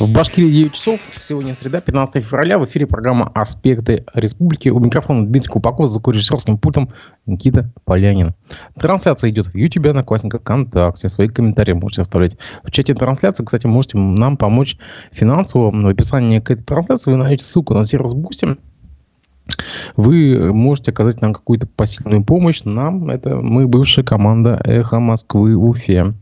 В Башкирии 9 часов. Сегодня среда, 15 февраля. В эфире программа «Аспекты республики». У микрофона Дмитрий Купаков, за режиссерским пультом Никита Полянин. Трансляция идет в YouTube, Одноклассниках, ВКонтакте. Свои комментарии можете оставлять в чате трансляции. Кстати, можете нам помочь финансово. В описании к этой трансляции вы найдете ссылку на сервис Boosty. Вы можете оказать нам какую-то посильную помощь. Нам это мы бывшая команда «Эхо Москвы» Уфе.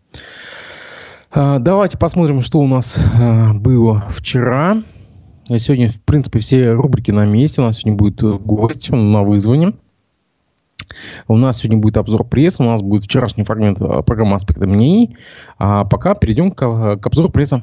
А, давайте посмотрим, что у нас а, было вчера. Сегодня, в принципе, все рубрики на месте. У нас сегодня будет э, гость на вызвании. У нас сегодня будет обзор прессы, у нас будет вчерашний фрагмент э, программы «Аспекты мнений». А пока перейдем к, э, к обзору прессы.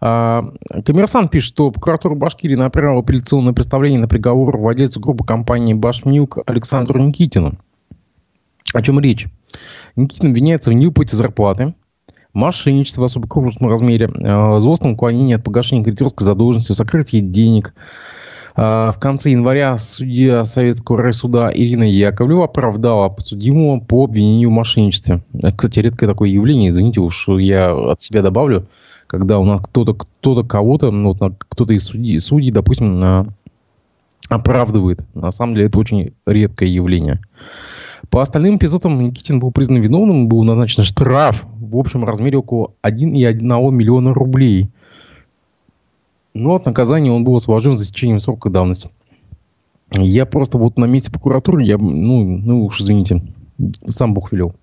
А, коммерсант пишет, что прокуратура Башкирии направила апелляционное представление на приговор владельцу группы компании «Башмилк» Александру Никитину. О чем речь? Никитин обвиняется в невыплате зарплаты, мошенничестве в особо крупном размере, э, злостном уклонении от погашения кредиторской задолженности, сокрытии денег. Э, в конце января судья Советского райсуда Ирина Яковлева оправдала подсудимого по обвинению в мошенничестве. Кстати, редкое такое явление, извините, уж я от себя добавлю, когда у нас кто-то кто-то кого-то, ну, вот, кто-то из судей, судей, допустим, э, оправдывает. На самом деле это очень редкое явление. По остальным эпизодам Никитин был признан виновным, был назначен штраф в общем размере около 1,1 миллиона рублей. Но от наказания он был освобожден за течением срока давности. Я просто вот на месте прокуратуры, я, ну, ну уж извините, сам Бог велел.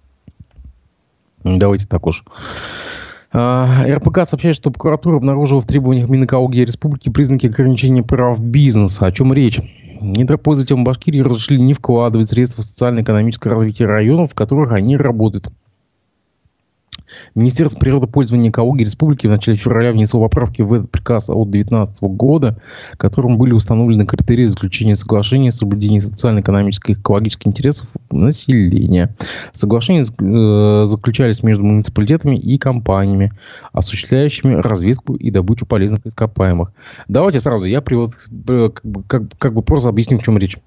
Давайте так уж. А, РПК сообщает, что прокуратура обнаружила в требованиях Минэкологии Республики признаки ограничения прав бизнеса. О чем речь? Недропользователям Башкирии разрешили не вкладывать средства в социально-экономическое развитие районов, в которых они работают. Министерство природопользования и экологии республики в начале февраля внесло поправки в этот приказ от 2019 года, которым были установлены критерии заключения соглашения о соблюдении социально-экономических и экологических интересов населения. Соглашения э, заключались между муниципалитетами и компаниями, осуществляющими разведку и добычу полезных ископаемых. Давайте сразу я привод, э, как, как бы просто объясню, в чем речь.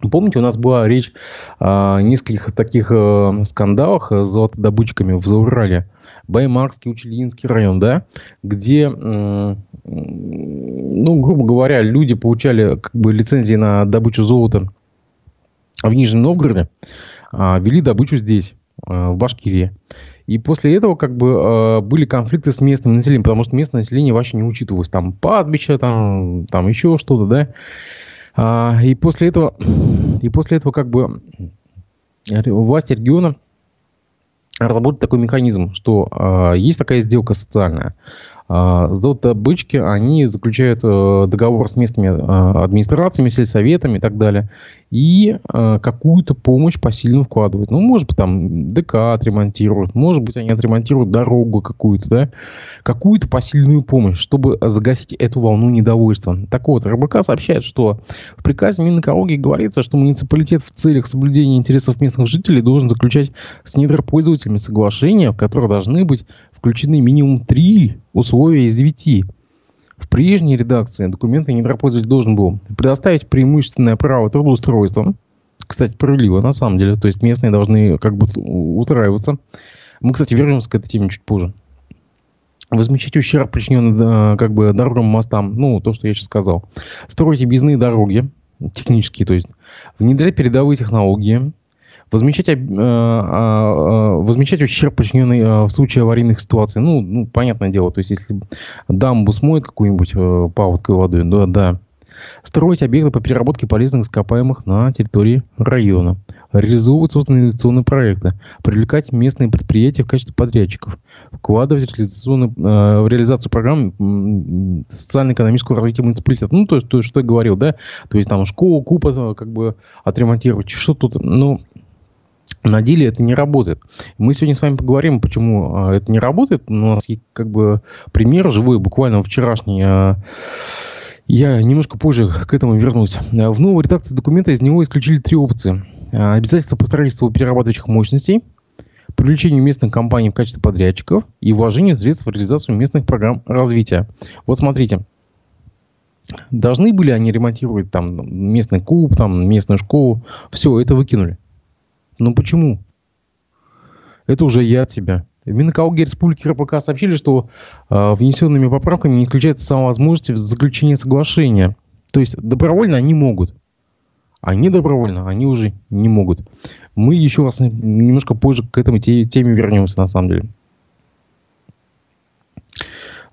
Помните, у нас была речь о нескольких таких э, скандалах с золотодобытчиками в Заурале. Баймакский, Учелинский район, да, где, ну, грубо говоря, люди получали как бы лицензии на добычу золота в Нижнем Новгороде, а вели добычу здесь, э, в Башкирии. И после этого как бы э, были конфликты с местным населением, потому что местное население вообще не учитывалось. Там падбище, там, там еще что-то, да. А, и после этого, и после этого как бы власти региона разработали такой механизм, что э, есть такая сделка социальная. А, Золотобычки, они заключают э, договор с местными э, администрациями, сельсоветами и так далее. И э, какую-то помощь посильно вкладывают. Ну, может быть, там ДК отремонтируют, может быть, они отремонтируют дорогу какую-то, да. Какую-то посильную помощь, чтобы загасить эту волну недовольства. Так вот, РБК сообщает, что в приказе Минэкологии говорится, что муниципалитет в целях соблюдения интересов местных жителей должен заключать с недропользователями соглашения, в которых должны быть включены минимум три условия из девяти. В прежней редакции документы недропользователь должен был предоставить преимущественное право трудоустройства. Кстати, справедливо на самом деле. То есть местные должны как бы устраиваться. Мы, кстати, вернемся к этой теме чуть позже. Возмещать ущерб, причиненный как бы дорогам, мостам. Ну, то, что я сейчас сказал. Строить объездные дороги, технические, то есть. Внедрять передовые технологии Возмещать, э, э, возмещать ущерб, причиненный э, в случае аварийных ситуаций. Ну, ну, понятное дело, то есть, если дамбу смоет какую-нибудь э, паводковой водой, да, да. Строить объекты по переработке полезных ископаемых на территории района. Реализовывать созданные инвестиционные проекты. Привлекать местные предприятия в качестве подрядчиков. Вкладывать в, э, в реализацию программ социально-экономического развития муниципалитета. Ну, то есть, то, что я говорил, да. То есть, там школу, купа, как бы отремонтировать. Что тут, ну, на деле это не работает. Мы сегодня с вами поговорим, почему а, это не работает. У нас есть как бы пример живой, буквально вчерашний. А, я немножко позже к этому вернусь. В новой редакции документа из него исключили три опции. Обязательство по строительству перерабатывающих мощностей, привлечению местных компаний в качестве подрядчиков и вложение средств в реализацию местных программ развития. Вот смотрите, должны были они ремонтировать там местный клуб, там местную школу, все это выкинули. Но почему? Это уже я от тебя. В Минэкологии Республики РПК сообщили, что э, внесенными поправками не исключается сама возможность заключения соглашения. То есть добровольно они могут. А не добровольно они уже не могут. Мы еще раз немножко позже к этому теме вернемся, на самом деле.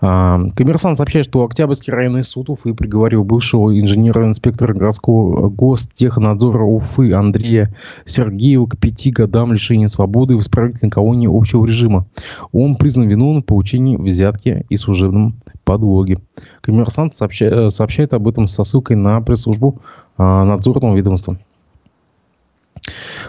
А, коммерсант сообщает, что Октябрьский районный суд Уфы приговорил бывшего инженера-инспектора городского гостехнадзора Уфы Андрея Сергеева к пяти годам лишения свободы в исправительной колонии общего режима. Он признан виновным в получении взятки и служебном подлоге. Коммерсант сообщает, сообщает об этом со ссылкой на пресс-службу а, надзорного ведомства.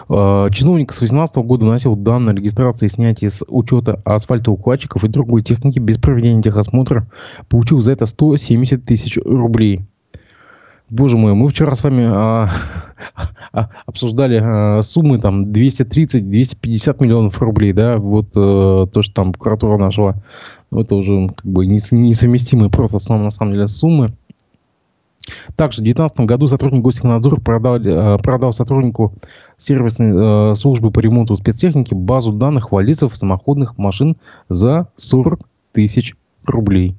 Э, чиновник с 2018 года носил данные о регистрации и снятии с учета асфальтоукладчиков и другой техники без проведения техосмотра. Получил за это 170 тысяч рублей. Боже мой, мы вчера с вами а, а, обсуждали а, суммы там 230-250 миллионов рублей, да, вот а, то, что там прокуратура нашла, ну, это уже как бы несовместимые просто на самом деле суммы. Также в 2019 году сотрудник Гостехнадзора продал, э, продал сотруднику сервисной э, службы по ремонту спецтехники базу данных владельцев самоходных машин за 40 тысяч рублей.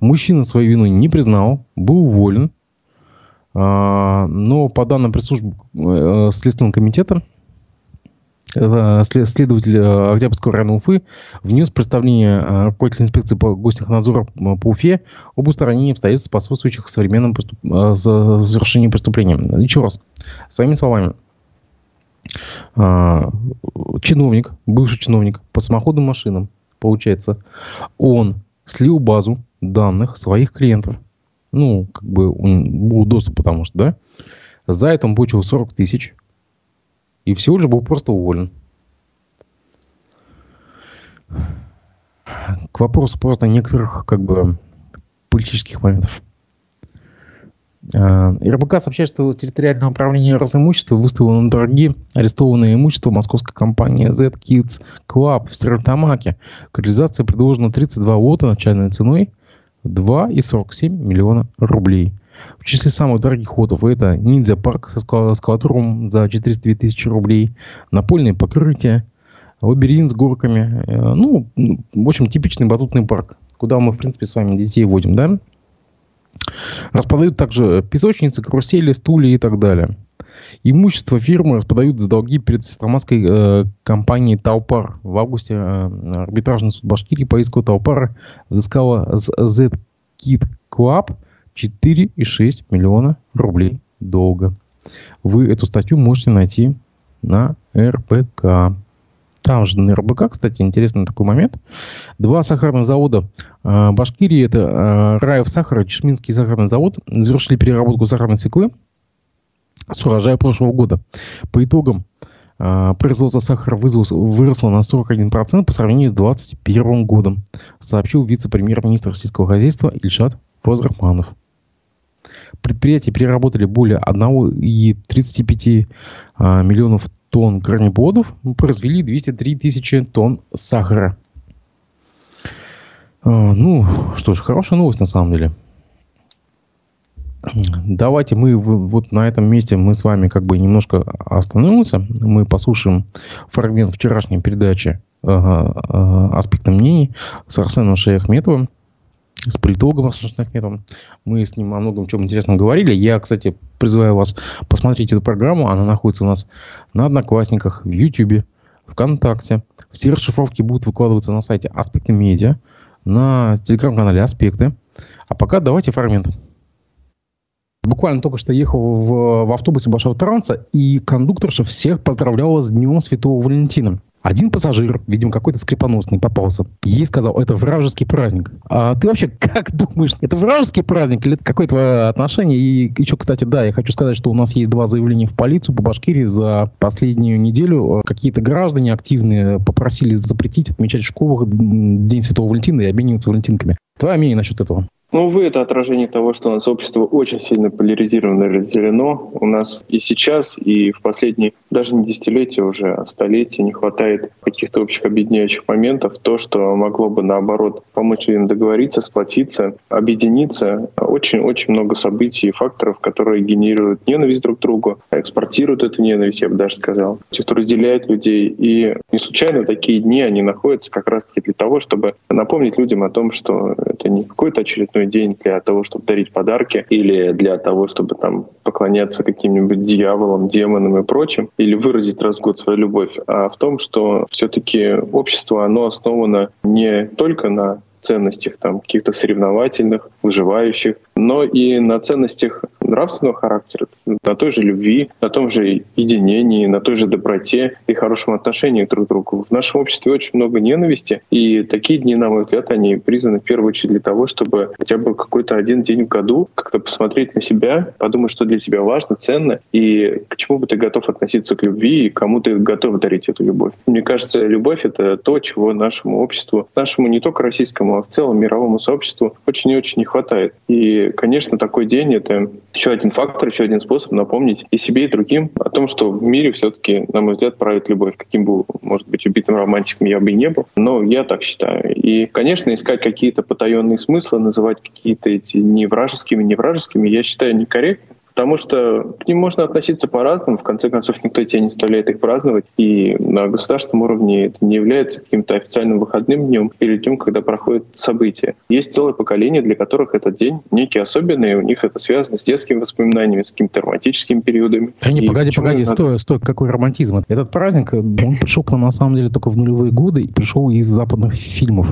Мужчина свою вину не признал, был уволен, а, но по данным пресс-службы э, Следственного комитета следователь э, Октябрьского района Уфы внес представление э, руководителя инспекции по гостехнадзору по Уфе об устранении обстоятельств, способствующих современному поступ... Э, завершению преступления. Еще раз, своими словами, чиновник, бывший чиновник по самоходным машинам, получается, он слил базу данных своих клиентов. Ну, как бы он был доступ, потому что, да. За это он получил 40 тысяч и всего лишь был просто уволен. К вопросу просто некоторых как бы политических моментов. А, РБК сообщает, что территориальное управление Росимущества выставило на торги арестованное имущество московской компании Z-Kids Club в Стерлитамаке. К реализации предложено 32 лота начальной ценой 2,47 миллиона рублей. В числе самых дорогих лотов это ниндзя парк со скалотрумом за 402 тысячи рублей, напольное покрытие, лабиринт с горками. Э, ну, в общем, типичный батутный парк, куда мы, в принципе, с вами детей водим, да? Распродают также песочницы, карусели, стулья и так далее. Имущество фирмы распродают за долги перед сестроматской э, компанией «Таупар». В августе э, арбитражный суд Башкирии по иску «Таупара» взыскала с Z-Kit Club 4,6 миллиона рублей долга. Вы эту статью можете найти на РБК. Там же на РБК, кстати, интересный такой момент. Два сахарных завода э, Башкирии, это э, Раев сахара, Чешминский сахарный завод, завершили переработку сахарной свеклы с урожая прошлого года. По итогам э, производство сахара выросло на 41% по сравнению с 2021 годом, сообщил вице-премьер-министр сельского хозяйства Ильшат Фозрахманов. Предприятия переработали более 1,35 а, миллионов тонн корнеплодов, произвели 203 тысячи тонн сахара. А, ну, что ж, хорошая новость на самом деле. Давайте мы вот на этом месте мы с вами как бы немножко остановимся. Мы послушаем фрагмент вчерашней передачи э, э, «Аспекты мнений» с Арсеном Шейхметовым с политологом Асаншин Ахметовым. Мы с ним о многом чем интересном говорили. Я, кстати, призываю вас посмотреть эту программу. Она находится у нас на Одноклассниках, в Ютьюбе, ВКонтакте. Все расшифровки будут выкладываться на сайте Аспекты Медиа, на телеграм-канале Аспекты. А пока давайте фрагмент. Буквально только что ехал в, в автобусе Большого Транса, и кондукторша всех поздравляла с Днем Святого Валентина. Один пассажир, видимо, какой-то скрипоносный попался. Ей сказал, это вражеский праздник. А ты вообще как думаешь, это вражеский праздник или это какое твое отношение? И еще, кстати, да, я хочу сказать, что у нас есть два заявления в полицию по Башкирии за последнюю неделю. Какие-то граждане активные попросили запретить отмечать в школах День Святого Валентина и обмениваться валентинками. Твое мнение насчет этого? Ну, увы, это отражение того, что у нас общество очень сильно поляризировано и разделено. У нас и сейчас, и в последние даже не десятилетия уже, а столетия не хватает каких-то общих объединяющих моментов. То, что могло бы, наоборот, помочь людям договориться, сплотиться, объединиться. Очень-очень много событий и факторов, которые генерируют ненависть друг к другу, экспортируют эту ненависть, я бы даже сказал. Те, кто разделяет людей. И не случайно такие дни, они находятся как раз-таки для того, чтобы напомнить людям о том, что это не какой-то очередной выходной день для того, чтобы дарить подарки или для того, чтобы там поклоняться каким-нибудь дьяволам, демонам и прочим, или выразить раз в год свою любовь, а в том, что все-таки общество, оно основано не только на ценностях там каких-то соревновательных, выживающих, но и на ценностях нравственного характера, на той же любви, на том же единении, на той же доброте и хорошем отношении друг к другу. В нашем обществе очень много ненависти, и такие дни, на мой взгляд, они призваны в первую очередь для того, чтобы хотя бы какой-то один день в году как-то посмотреть на себя, подумать, что для тебя важно, ценно, и к чему бы ты готов относиться к любви, и кому ты готов дарить эту любовь. Мне кажется, любовь — это то, чего нашему обществу, нашему не только российскому, а в целом мировому сообществу очень и очень не хватает. И конечно, такой день — это еще один фактор, еще один способ напомнить и себе, и другим о том, что в мире все-таки, на мой взгляд, правит любовь. Каким бы, может быть, убитым романтиком я бы и не был, но я так считаю. И, конечно, искать какие-то потаенные смыслы, называть какие-то эти не вражескими, не вражескими, я считаю некорректно. Потому что к ним можно относиться по-разному. В конце концов, никто тебя не заставляет их праздновать. И на государственном уровне это не является каким-то официальным выходным днем или днем, когда проходят события. Есть целое поколение, для которых этот день некий особенный, и у них это связано с детскими воспоминаниями, с какими-то романтическими периодами. Да не, погоди, погоди, надо... стой, стой, какой романтизм. Этот праздник, он пришел к нам на самом деле только в нулевые годы и пришел из западных фильмов.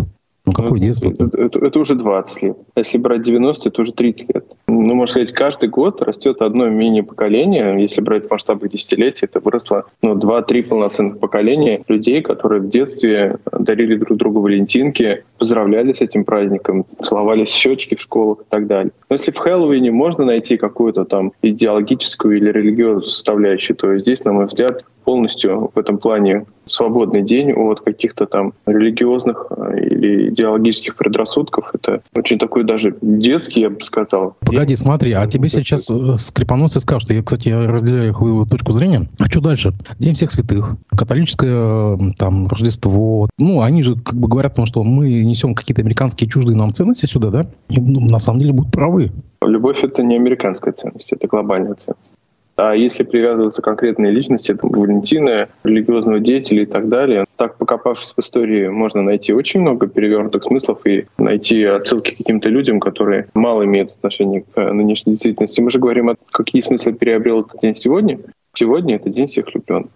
Ну, какое детство? Это, это, это уже 20 лет. Если брать 90, это уже 30 лет. Ну, можно сказать, каждый год растет одно мини-поколение. Если брать в масштабах десятилетий, это выросло ну, 2-3 полноценных поколения людей, которые в детстве дарили друг другу валентинки, поздравляли с этим праздником, целовались щечки в школах и так далее. Но если в Хэллоуине можно найти какую-то там идеологическую или религиозную составляющую, то здесь, на мой взгляд, полностью в этом плане свободный день от каких-то там религиозных э, или идеологических предрассудков. Это очень такой даже детский, я бы сказал. Погоди, смотри, а тебе сейчас э, скрипоносцы скажут, что я, кстати, я разделяю их точку зрения. А что дальше? День всех святых, католическое там Рождество. Ну, они же как бы говорят, что мы несем какие-то американские чуждые нам ценности сюда, да? И, ну, на самом деле будут правы. Любовь — это не американская ценность, это глобальная ценность. А если привязываться к конкретной личности, там, Валентина, религиозного деятеля и так далее, так покопавшись в истории, можно найти очень много перевернутых смыслов и найти отсылки к каким-то людям, которые мало имеют отношение к нынешней действительности. Мы же говорим, о какие смыслы переобрел этот день сегодня. Сегодня это день всех влюбленных.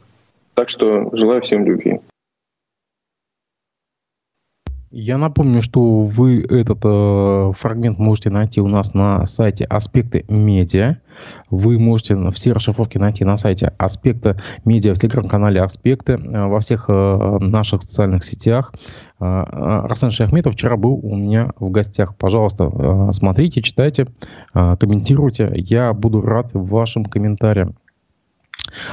Так что желаю всем любви. Я напомню, что вы этот э, фрагмент можете найти у нас на сайте Аспекты Медиа. Вы можете все расшифровки найти на сайте Аспекта Медиа в телеграм-канале Аспекты, э, во всех э, наших социальных сетях. Э, э Арсен Шахметов вчера был у меня в гостях. Пожалуйста, э, смотрите, читайте, э, комментируйте. Я буду рад вашим комментариям.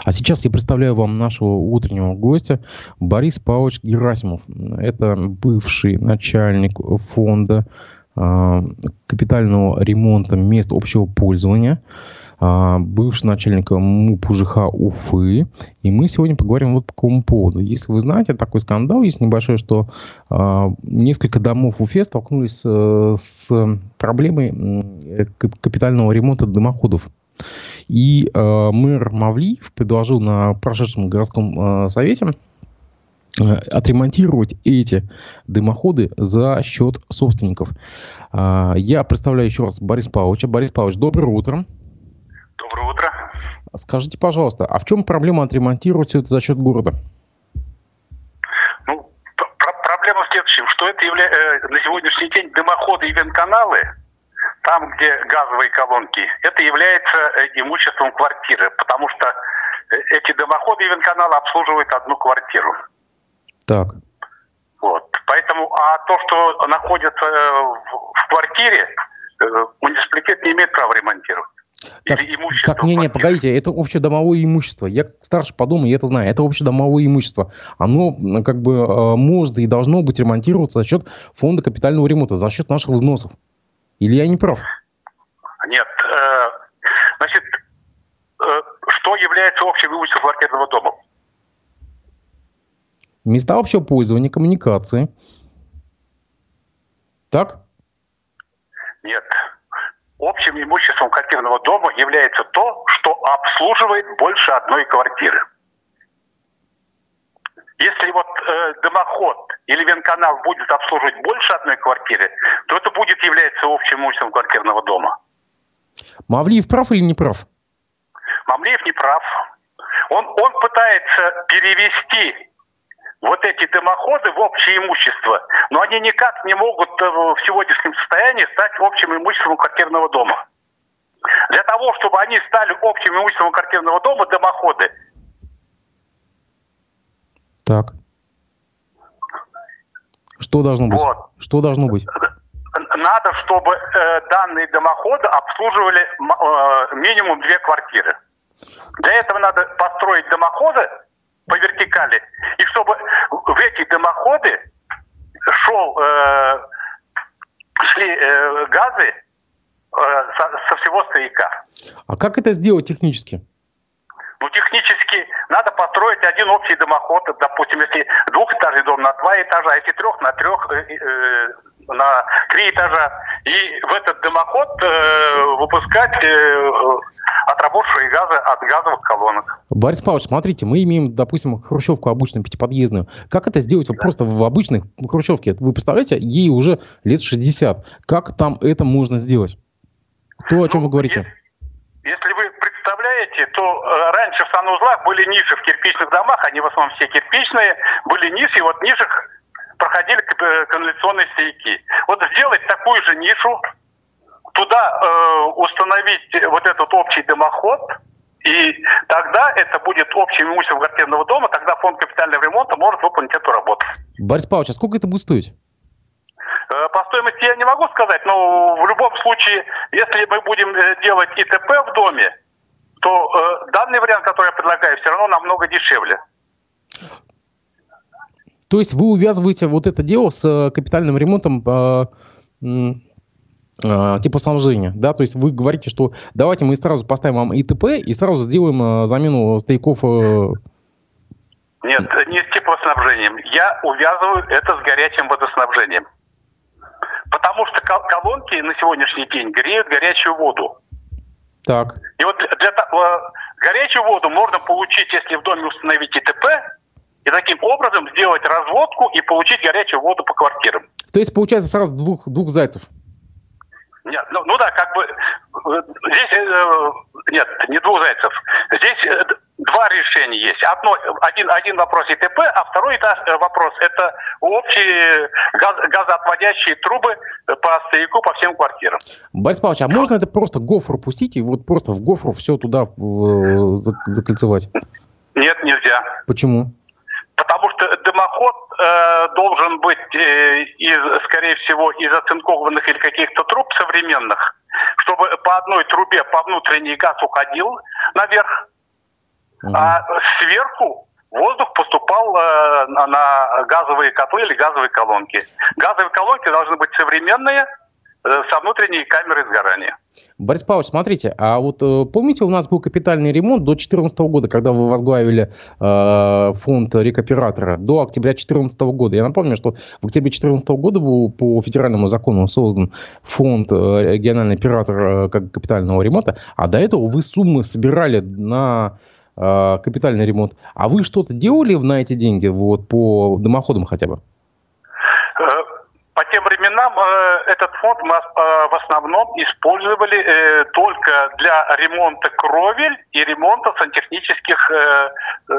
А сейчас я представляю вам нашего утреннего гостя Борис Павлович Герасимов. Это бывший начальник фонда э, капитального ремонта мест общего пользования, э, бывший начальник МУП УЖХ Уфы. И мы сегодня поговорим вот по какому поводу. Если вы знаете, такой скандал есть небольшой, что э, несколько домов в Уфе столкнулись э, с проблемой э, капитального ремонта дымоходов. И э, мэр Мавлиев предложил на прошедшем городском э, совете э, отремонтировать эти дымоходы за счет собственников. Э, я представляю еще раз Бориса Павловича. Борис Павлович, доброе утро. Доброе утро. Скажите, пожалуйста, а в чем проблема отремонтировать все это за счет города? Ну, проблема в следующем, что это является э, на сегодняшний день дымоходы и вентканалы – там, где газовые колонки, это является э, имуществом квартиры, потому что э, эти дымоходы и вентканалы обслуживают одну квартиру. Так. Вот. Поэтому, а то, что находится э, в, квартире, муниципалитет не имеет права ремонтировать. Так, Или имущество так, не, не, погодите, это общедомовое имущество. Я старше подумал, я это знаю. Это общедомовое имущество. Оно как бы может и должно быть ремонтироваться за счет фонда капитального ремонта, за счет наших взносов. Или я не прав? Нет. Э, значит, э, что является общим имуществом квартирного дома? Места общего пользования, коммуникации. Так? Нет. Общим имуществом квартирного дома является то, что обслуживает больше одной квартиры. Если вот э, дымоход или венканал будет обслуживать больше одной квартиры, то это будет являться общим имуществом квартирного дома. Мавлиев прав или не прав? Мамлеев не прав. Он, он пытается перевести вот эти дымоходы в общее имущество, но они никак не могут э, в сегодняшнем состоянии стать общим имуществом квартирного дома. Для того, чтобы они стали общим имуществом квартирного дома, дымоходы. Так. Что должно быть? Вот. Что должно быть? Надо, чтобы э, данные дымоходы обслуживали э, минимум две квартиры. Для этого надо построить дымоходы по вертикали, и чтобы в эти дымоходы шел, э, шли э, газы э, со, со всего стояка. А как это сделать технически? Ну, технически надо построить один общий дымоход, допустим, если двухэтажный дом на два этажа, а если трех на трех, э, э, на три этажа. И в этот дымоход э, выпускать э, отработавшие газы от газовых колонок. Борис Павлович, смотрите, мы имеем, допустим, хрущевку обычную пятиподъездную. Как это сделать да. просто в обычной хрущевке? Вы представляете, ей уже лет 60. Как там это можно сделать? То, о чем ну, вы говорите. Если, если вы представляете, то э, раньше в санузлах были ниши в кирпичных домах, они в основном все кирпичные, были ниши, и вот в нишах проходили э, канализационные стояки. Вот сделать такую же нишу, туда э, установить вот этот общий дымоход, и тогда это будет общим имуществом квартирного дома, тогда фонд капитального ремонта может выполнить эту работу. Борис Павлович, а сколько это будет стоить? Э, по стоимости я не могу сказать, но в любом случае, если мы будем делать ИТП в доме, то э, данный вариант, который я предлагаю, все равно намного дешевле. То есть вы увязываете вот это дело с э, капитальным ремонтом э, э, типа снабжения, да, то есть вы говорите, что давайте мы сразу поставим вам ИТП и сразу сделаем э, замену стояков. Э... Нет, не с теплоснабжением. Я увязываю это с горячим водоснабжением. Потому что колонки на сегодняшний день греют горячую воду. Так. И вот для, для э, горячую воду можно получить, если в доме установить ИТП, и таким образом сделать разводку и получить горячую воду по квартирам. То есть получается сразу двух, двух зайцев? Нет, ну, ну да, как бы э, здесь э, нет, не двух зайцев. Здесь два решения есть. Одно, один, один вопрос ИТП, а второй э, вопрос это общие газ, газоотводящие трубы по стояку по всем квартирам. Борис Павлович, а можно это просто гофру пустить и вот просто в гофру все туда в, закольцевать? Нет, нельзя. Почему? Потому что дымоход э, должен быть, э, из, скорее всего, из оцинкованных или каких-то труб современных, чтобы по одной трубе по внутренний газ уходил наверх, угу. а сверху воздух поступал э, на, газовые котлы или газовые колонки. Газовые колонки должны быть современные, Э, со внутренней камерой сгорания. Борис Павлович, смотрите, а вот э, помните, у нас был капитальный ремонт до 2014 года, когда вы возглавили э, фонд рекоператора, до октября 2014 года. Я напомню, что в октябре 2014 года был по федеральному закону создан фонд э, региональный оператор э, как капитального ремонта, а до этого вы суммы собирали на капитальный ремонт. А вы что-то делали на эти деньги вот по дымоходам хотя бы? По тем временам э, этот фонд мы э, в основном использовали э, только для ремонта кровель и ремонта сантехнических э, э,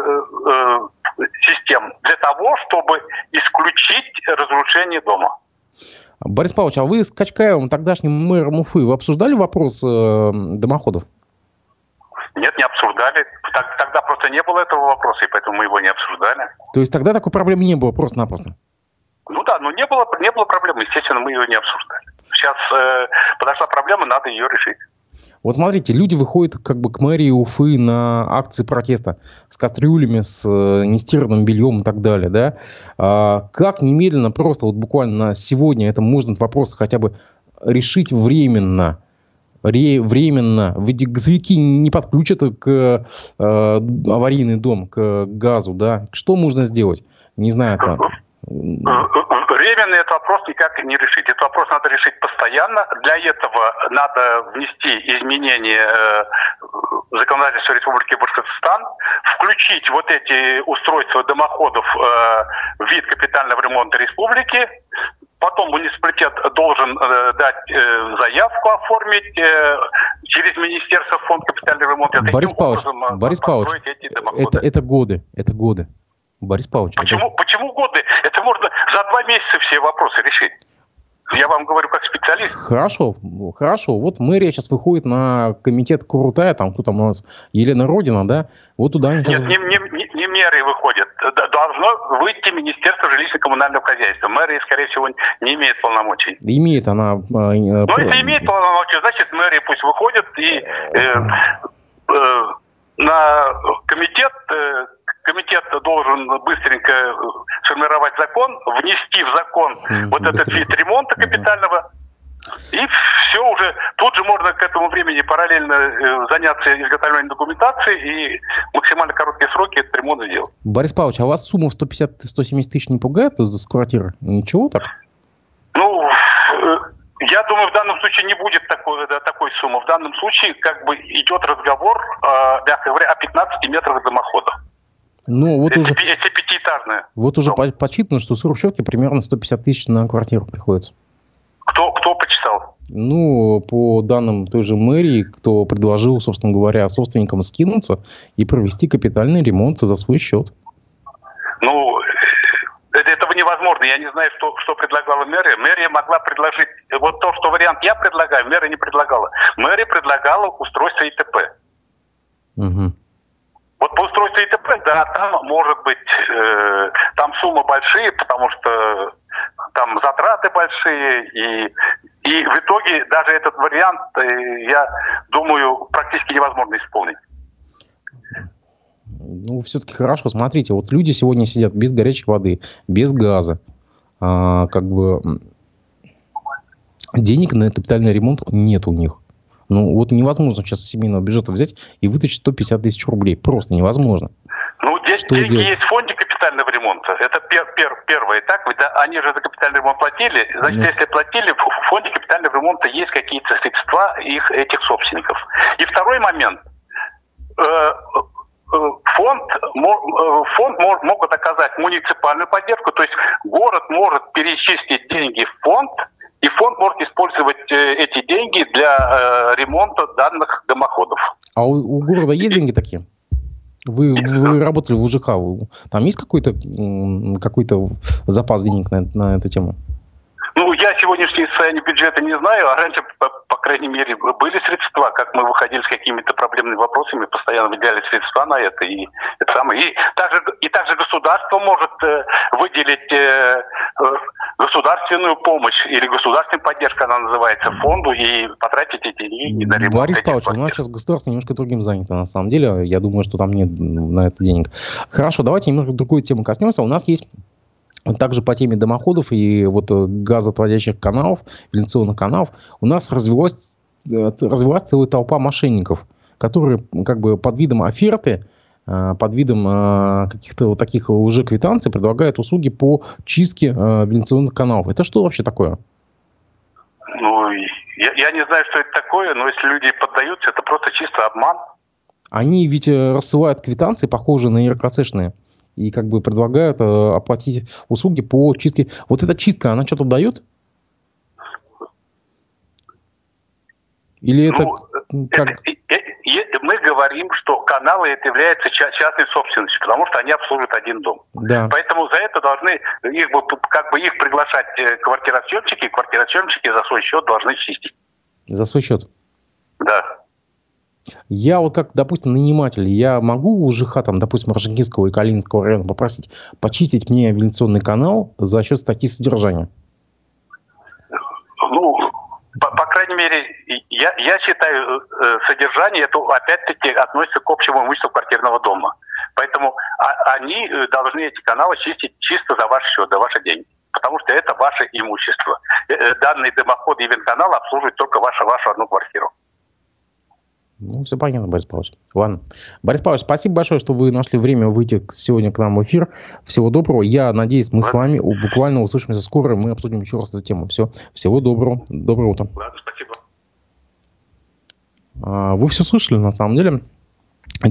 э, систем, для того, чтобы исключить разрушение дома. Борис Павлович, а вы с Качкаевым, тогдашним мэром Уфы, вы обсуждали вопрос э, дымоходов? Нет, не обсуждали. Тогда просто не было этого вопроса, и поэтому мы его не обсуждали. То есть тогда такой проблемы не было просто-напросто? Ну да, но не было, не было проблемы, естественно, мы ее не обсуждали. Сейчас э, подошла проблема, надо ее решить. Вот смотрите, люди выходят как бы к мэрии Уфы на акции протеста с кастрюлями, с э, нестиранным бельем и так далее, да? А, как немедленно, просто вот буквально на сегодня, это можно вопрос хотя бы решить временно временно. Газовики не подключат к э, аварийный дом, к газу, да. Что можно сделать? Не знаю, там. Временно этот вопрос никак не решить. Этот вопрос надо решить постоянно. Для этого надо внести изменения э, в законодательство Республики Башкортостан, включить вот эти устройства дымоходов э, в вид капитального ремонта республики, Потом муниципалитет должен э, дать э, заявку оформить э, через Министерство фонд капитального ремонта. Борис Павлович, образом, Борис Павлович это, это годы, это годы. Борис Павлович. Почему, это... почему годы? Это можно за два месяца все вопросы решить. Я вам говорю как специалист. Хорошо, хорошо. Вот мэрия сейчас выходит на комитет Крутая, там кто там у нас, Елена Родина, да? Вот туда они сейчас... Нет, не, не, не, не мэрия выходит. Должно выйти Министерство жилищно-коммунального хозяйства. Мэрия, скорее всего, не имеет полномочий. Имеет она... А, ну, если имеет полномочия, значит, мэрия пусть выходит и э, э, на комитет э, комитет должен быстренько э, сформировать закон, внести в закон mm, вот этот вид ремонта капитального, и все уже, тут же можно к этому времени параллельно э, заняться изготовлением документации и максимально короткие сроки этот ремонт сделать. Борис Павлович, а вас сумма в 150-170 тысяч не пугает с квартиры? Ничего так? Ну, э, я думаю, в данном случае не будет такой, да, такой суммы. В данном случае как бы идет разговор, э, мягко говоря, о 15 метрах дымохода. Ну, вот это, уже... Это пятиэтажная. Вот уже по подсчитано, что в Сурчевке примерно 150 тысяч на квартиру приходится. Кто, кто? Ну, по данным той же мэрии, кто предложил, собственно говоря, собственникам скинуться и провести капитальный ремонт за свой счет. Ну, это, этого невозможно. Я не знаю, что, что предлагала мэрия. Мэрия могла предложить... Вот то, что вариант я предлагаю, мэрия не предлагала. Мэрия предлагала устройство ИТП. Угу. Вот по устройству ИТП, да, там может быть, э, там суммы большие, потому что там затраты большие, и, и в итоге даже этот вариант, э, я думаю, практически невозможно исполнить. Ну, все-таки хорошо, смотрите, вот люди сегодня сидят без горячей воды, без газа, а, как бы денег на капитальный ремонт нет у них. Ну, вот невозможно сейчас из семейного бюджета взять и вытащить 150 тысяч рублей. Просто невозможно. Ну, здесь что деньги делать? есть в фонде капитального ремонта. Это пер, пер, первый этап. Ведь да, они же за капитальный ремонт платили. Значит, Нет. если платили, в фонде капитального ремонта есть какие-то средства их, этих собственников. И второй момент. Э, э, фонд, э, фонд могут оказать муниципальную поддержку, то есть город может перечислить деньги в фонд, и фонд может использовать эти деньги для ремонта данных дымоходов. А у, у города есть деньги такие? Вы, вы работали в УЖК, там есть какой-то какой запас денег на, на эту тему? Ну, я сегодняшнее состояние бюджета не знаю, а раньше, по, по крайней мере, были средства, как мы выходили с какими-то проблемными вопросами, постоянно выделяли средства на это. И, это самое. и, также, и также государство может э, выделить э, э, государственную помощь или государственная поддержка, она называется, фонду, и потратить эти деньги на ремонт. Борис Павлович, у нас сейчас государство немножко другим занято, на самом деле. Я думаю, что там нет на это денег. Хорошо, давайте немножко другой темы коснемся. У нас есть также по теме дымоходов и вот э, газоотводящих каналов, вентиляционных каналов, у нас развилась, э, развилась целая толпа мошенников, которые как бы под видом оферты, э, под видом каких-то вот таких уже квитанций предлагают услуги по чистке вентиляционных каналов. Это что вообще такое? Ну, я, я не знаю, что это такое, но если люди поддаются, это просто чисто обман. Они ведь рассылают квитанции, похожие на РКЦшные и как бы предлагают э, оплатить услуги по чистке. Вот эта чистка, она что-то дает? Или это ну, как... Это, мы говорим, что каналы это являются частной собственностью, потому что они обслуживают один дом. Да. Поэтому за это должны их как бы их приглашать э, квартиросъемщики, квартиросъемщики за свой счет должны чистить. За свой счет? Да. Я вот как, допустим, наниматель, я могу у ЖХ, там, допустим, Рождественского и Калининского района попросить почистить мне вентиляционный канал за счет статьи содержания? Ну, по, по крайней мере, я, я считаю, э, содержание это опять-таки относится к общему имуществу квартирного дома. Поэтому а, они э, должны эти каналы чистить чисто за ваш счет, за ваши деньги потому что это ваше имущество. Э, данный дымоход и вентканал обслуживает только вашу, вашу одну квартиру. Ну, все понятно, Борис Павлович. Ладно. Борис Павлович, спасибо большое, что вы нашли время выйти сегодня к нам в эфир. Всего доброго. Я надеюсь, мы с вами буквально услышимся скоро, и мы обсудим еще раз эту тему. Все. Всего доброго. Доброе утро. Ладно, спасибо. А, вы все слышали, на самом деле.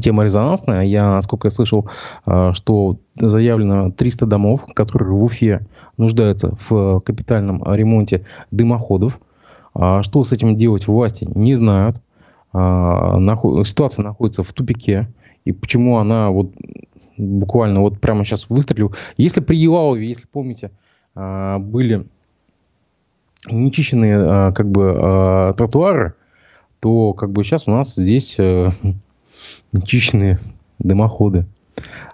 Тема резонансная. Я, насколько я слышал, а, что заявлено 300 домов, которые в Уфе нуждаются в капитальном ремонте дымоходов. А, что с этим делать власти, не знают. Ситуация находится в тупике. И почему она вот буквально вот прямо сейчас выстрелила. Если при Елауове, если помните, были нечищенные как бы тротуары, то как бы сейчас у нас здесь э, чищенные дымоходы.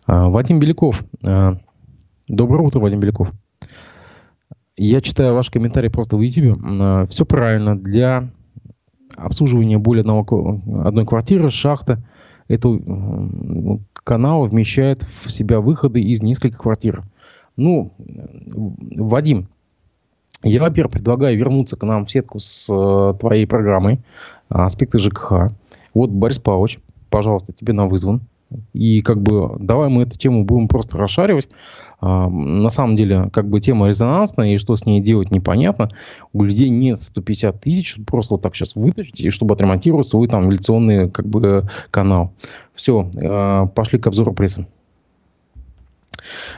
А, Вадим Беляков. А, доброе утро, Вадим Беляков. Я читаю ваш комментарий просто в YouTube. А, все правильно. Для обслуживания более одного, одной квартиры шахта этого канала вмещает в себя выходы из нескольких квартир. Ну, Вадим, я, во-первых, предлагаю вернуться к нам в сетку с э, твоей программой аспекты ЖКХ. Вот, Борис Павлович, пожалуйста, тебе на вызван. И как бы давай мы эту тему будем просто расшаривать. А, на самом деле, как бы тема резонансная, и что с ней делать непонятно. У людей нет 150 тысяч, просто вот так сейчас вытащить, и чтобы отремонтировать свой там вентиляционный как бы канал. Все, а, пошли к обзору прессы.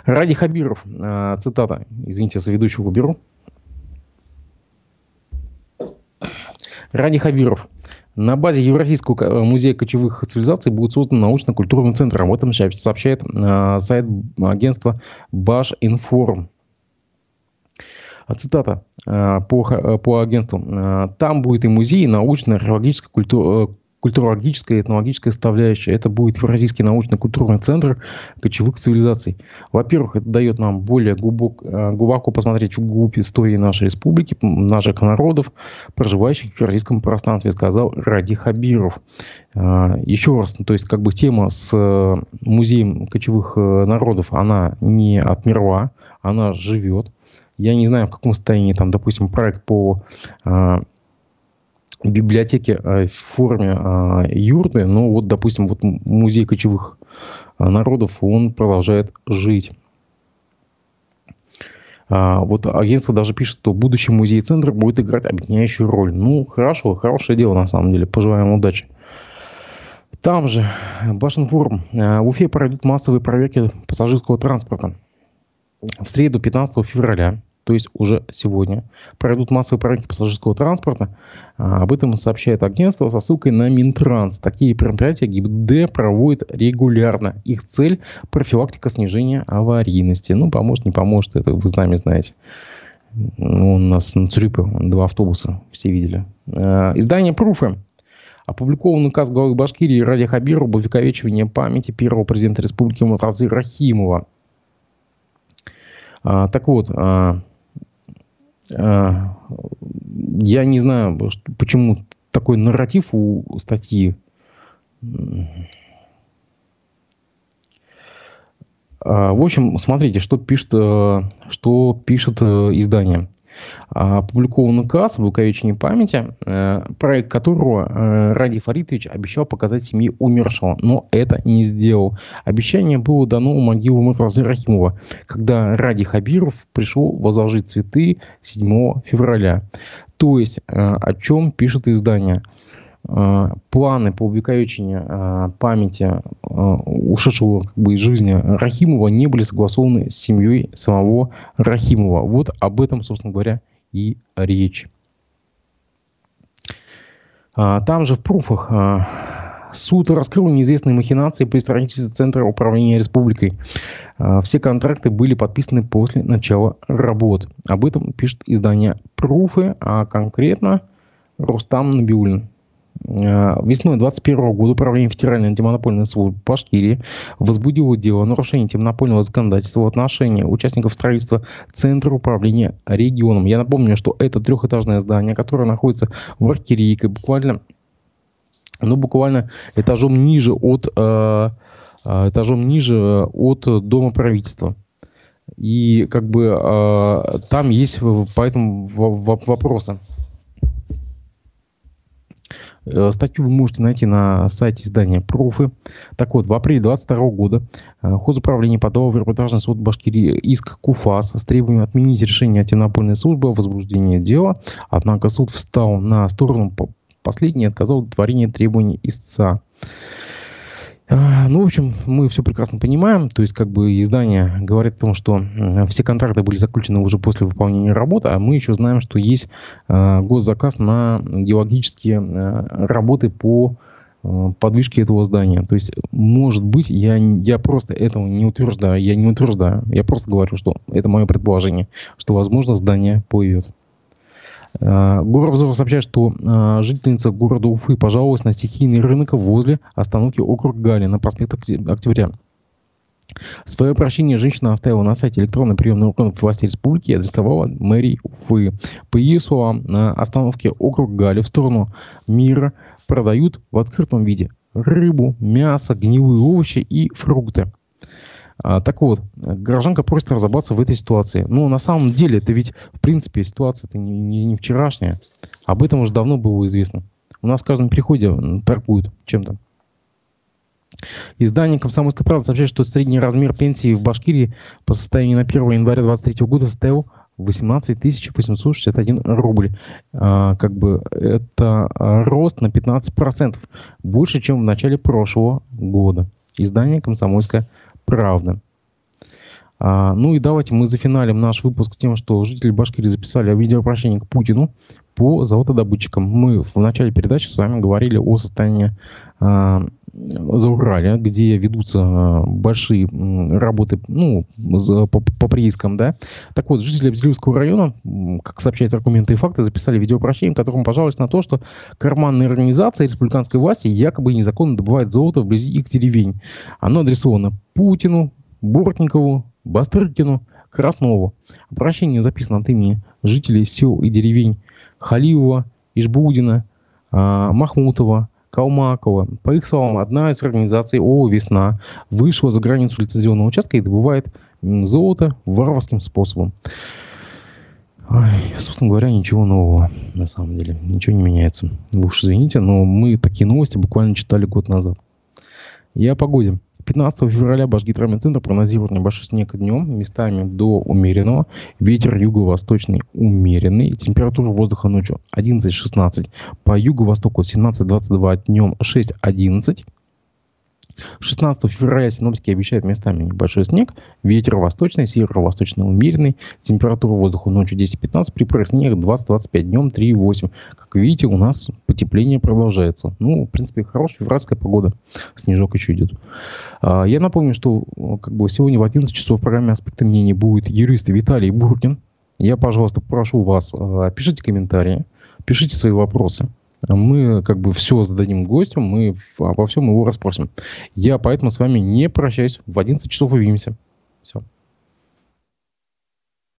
Ради Хабиров, а, цитата, извините, за ведущего уберу. Ради Хабиров. На базе Евразийского э, музея кочевых цивилизаций будет создан научно-культурный центр. Об этом сообщает э, сайт агентства Башинформ. Цитата э, по, по агентству. Там будет и музей, и научно-археологическая культура, культурологическая и этнологическая составляющая. Это будет Евразийский научно-культурный центр кочевых цивилизаций. Во-первых, это дает нам более глубок, э, глубоко посмотреть в глубь истории нашей республики, наших народов, проживающих в евразийском пространстве, сказал Ради Хабиров. Э, еще раз, то есть как бы тема с э, музеем кочевых народов, она не отмерла, она живет. Я не знаю, в каком состоянии там, допустим, проект по библиотеки э, в форме э, юрты, но вот, допустим, вот музей кочевых э, народов, он продолжает жить. А, вот агентство даже пишет, что будущий музей-центр будет играть объединяющую роль. Ну, хорошо, хорошее дело на самом деле. Пожелаем удачи. Там же, Башенфорум. В Уфе пройдут массовые проверки пассажирского транспорта. В среду, 15 февраля, то есть уже сегодня, пройдут массовые проверки пассажирского транспорта. А, об этом сообщает агентство со ссылкой на Минтранс. Такие мероприятия ГИБД проводит регулярно. Их цель – профилактика снижения аварийности. Ну, поможет, не поможет, это вы сами знаете. Ну, у нас на Цюрипе два автобуса, все видели. А, издание «Пруфы» Опубликован указ главы Башкирии Ради Хабирова об увековечивании памяти первого президента республики Мутазы Рахимова. А, так вот, а, я не знаю, почему такой нарратив у статьи. В общем, смотрите, что пишет, э, что пишет э, издание. А, опубликован указ об увековечении памяти, э, проект которого э, Ради Фаритович обещал показать семье умершего, но это не сделал. Обещание было дано у могилы Муртазы Рахимова, когда Ради Хабиров пришел возложить цветы 7 февраля. То есть, э, о чем пишет издание – планы по увековечению памяти ушедшего как бы, из жизни Рахимова не были согласованы с семьей самого Рахимова. Вот об этом, собственно говоря, и речь. Там же в пруфах суд раскрыл неизвестные махинации при строительстве Центра управления республикой. Все контракты были подписаны после начала работ. Об этом пишет издание «Пруфы», а конкретно Рустам Набиулин. Э, весной 2021 года Управление Федеральной антимонопольной службы Башкирии возбудило дело о нарушении антимонопольного законодательства в отношении участников строительства Центра управления регионом. Я напомню, что это трехэтажное здание, которое находится в Аркирийке, буквально, ну, буквально этажом ниже от, э, э этажом ниже от Дома правительства. И как бы э, там есть поэтому вопросы. Э, статью вы можете найти на сайте издания «Профы». Так вот, в апреле 2022 года э, хозуправление подало в арбитражный суд Башкирии иск КУФАС с требованием отменить решение антимонопольной службы о возбуждении дела. Однако суд встал на сторону последней и отказал в удовлетворении требований истца. Ну, в общем, мы все прекрасно понимаем. То есть, как бы издание говорит о том, что все контракты были заключены уже после выполнения работы, а мы еще знаем, что есть э, госзаказ на геологические э, работы по э, подвижке этого здания. То есть, может быть, я, я просто этого не утверждаю, я не утверждаю. Я просто говорю, что это мое предположение, что, возможно, здание плывет. Э, Горобзор сообщает, что э, жительница города Уфы пожаловалась на стихийный рынок возле остановки округ Гали на проспект Октября. Свое обращение женщина оставила на сайте электронной приемной органов власти республики и адресовала мэрии Уфы. По ее словам, на остановке округ Гали в сторону мира продают в открытом виде рыбу, мясо, гнилые овощи и фрукты. А, так вот, гражданка просит разобраться в этой ситуации. Ну, на самом деле, это ведь, в принципе, ситуация-то не, не, не вчерашняя. Об этом уже давно было известно. У нас в каждом переходе торгуют чем-то. Издание «Комсомольская правда» сообщает, что средний размер пенсии в Башкирии по состоянию на 1 января 2023 года составил 18 861 рубль. А, как бы это рост на 15%. Больше, чем в начале прошлого года. Издание «Комсомольская правда. А, ну и давайте мы зафиналим наш выпуск тем, что жители Башкирии записали видеообращение к Путину по золотодобытчикам. Мы в начале передачи с вами говорили о состоянии а, за Урале, где ведутся а, большие работы ну, по, по приискам. Да? Так вот, жители Абзелиловского района, как сообщают аргументы и факты, записали видеообращение, в котором пожаловались на то, что карманные организации республиканской власти якобы незаконно добывают золото вблизи их деревень. Оно адресовано Путину, Бортникову, Бастрыкину, Краснову. Обращение записано от имени жителей сел и деревень Халиева, Ижбудина, Махмутова, Калмакова. По их словам, одна из организаций ООО «Весна» вышла за границу лицензионного участка и добывает золото варварским способом. Ой, собственно говоря, ничего нового, на самом деле. Ничего не меняется. Вы уж извините, но мы такие новости буквально читали год назад. И о погоде. 15 февраля Башгидромедцентр прогнозирует небольшой снег днем, местами до умеренного. Ветер юго-восточный умеренный. Температура воздуха ночью 11-16. По юго-востоку 17-22 днем 6-11. 16 февраля синоптики обещают местами небольшой снег. Ветер восточный, северо-восточный умеренный. Температура воздуха ночью 10-15. При снег 20-25 днем 3-8. Как видите, у нас потепление продолжается. Ну, в принципе, хорошая февральская погода. Снежок еще идет. А, я напомню, что как бы, сегодня в 11 часов в программе «Аспекты мнений» будет юрист Виталий Буркин. Я, пожалуйста, прошу вас, а, пишите комментарии, пишите свои вопросы мы как бы все зададим гостю, мы обо всем его расспросим. Я поэтому с вами не прощаюсь. В 11 часов увидимся. Все.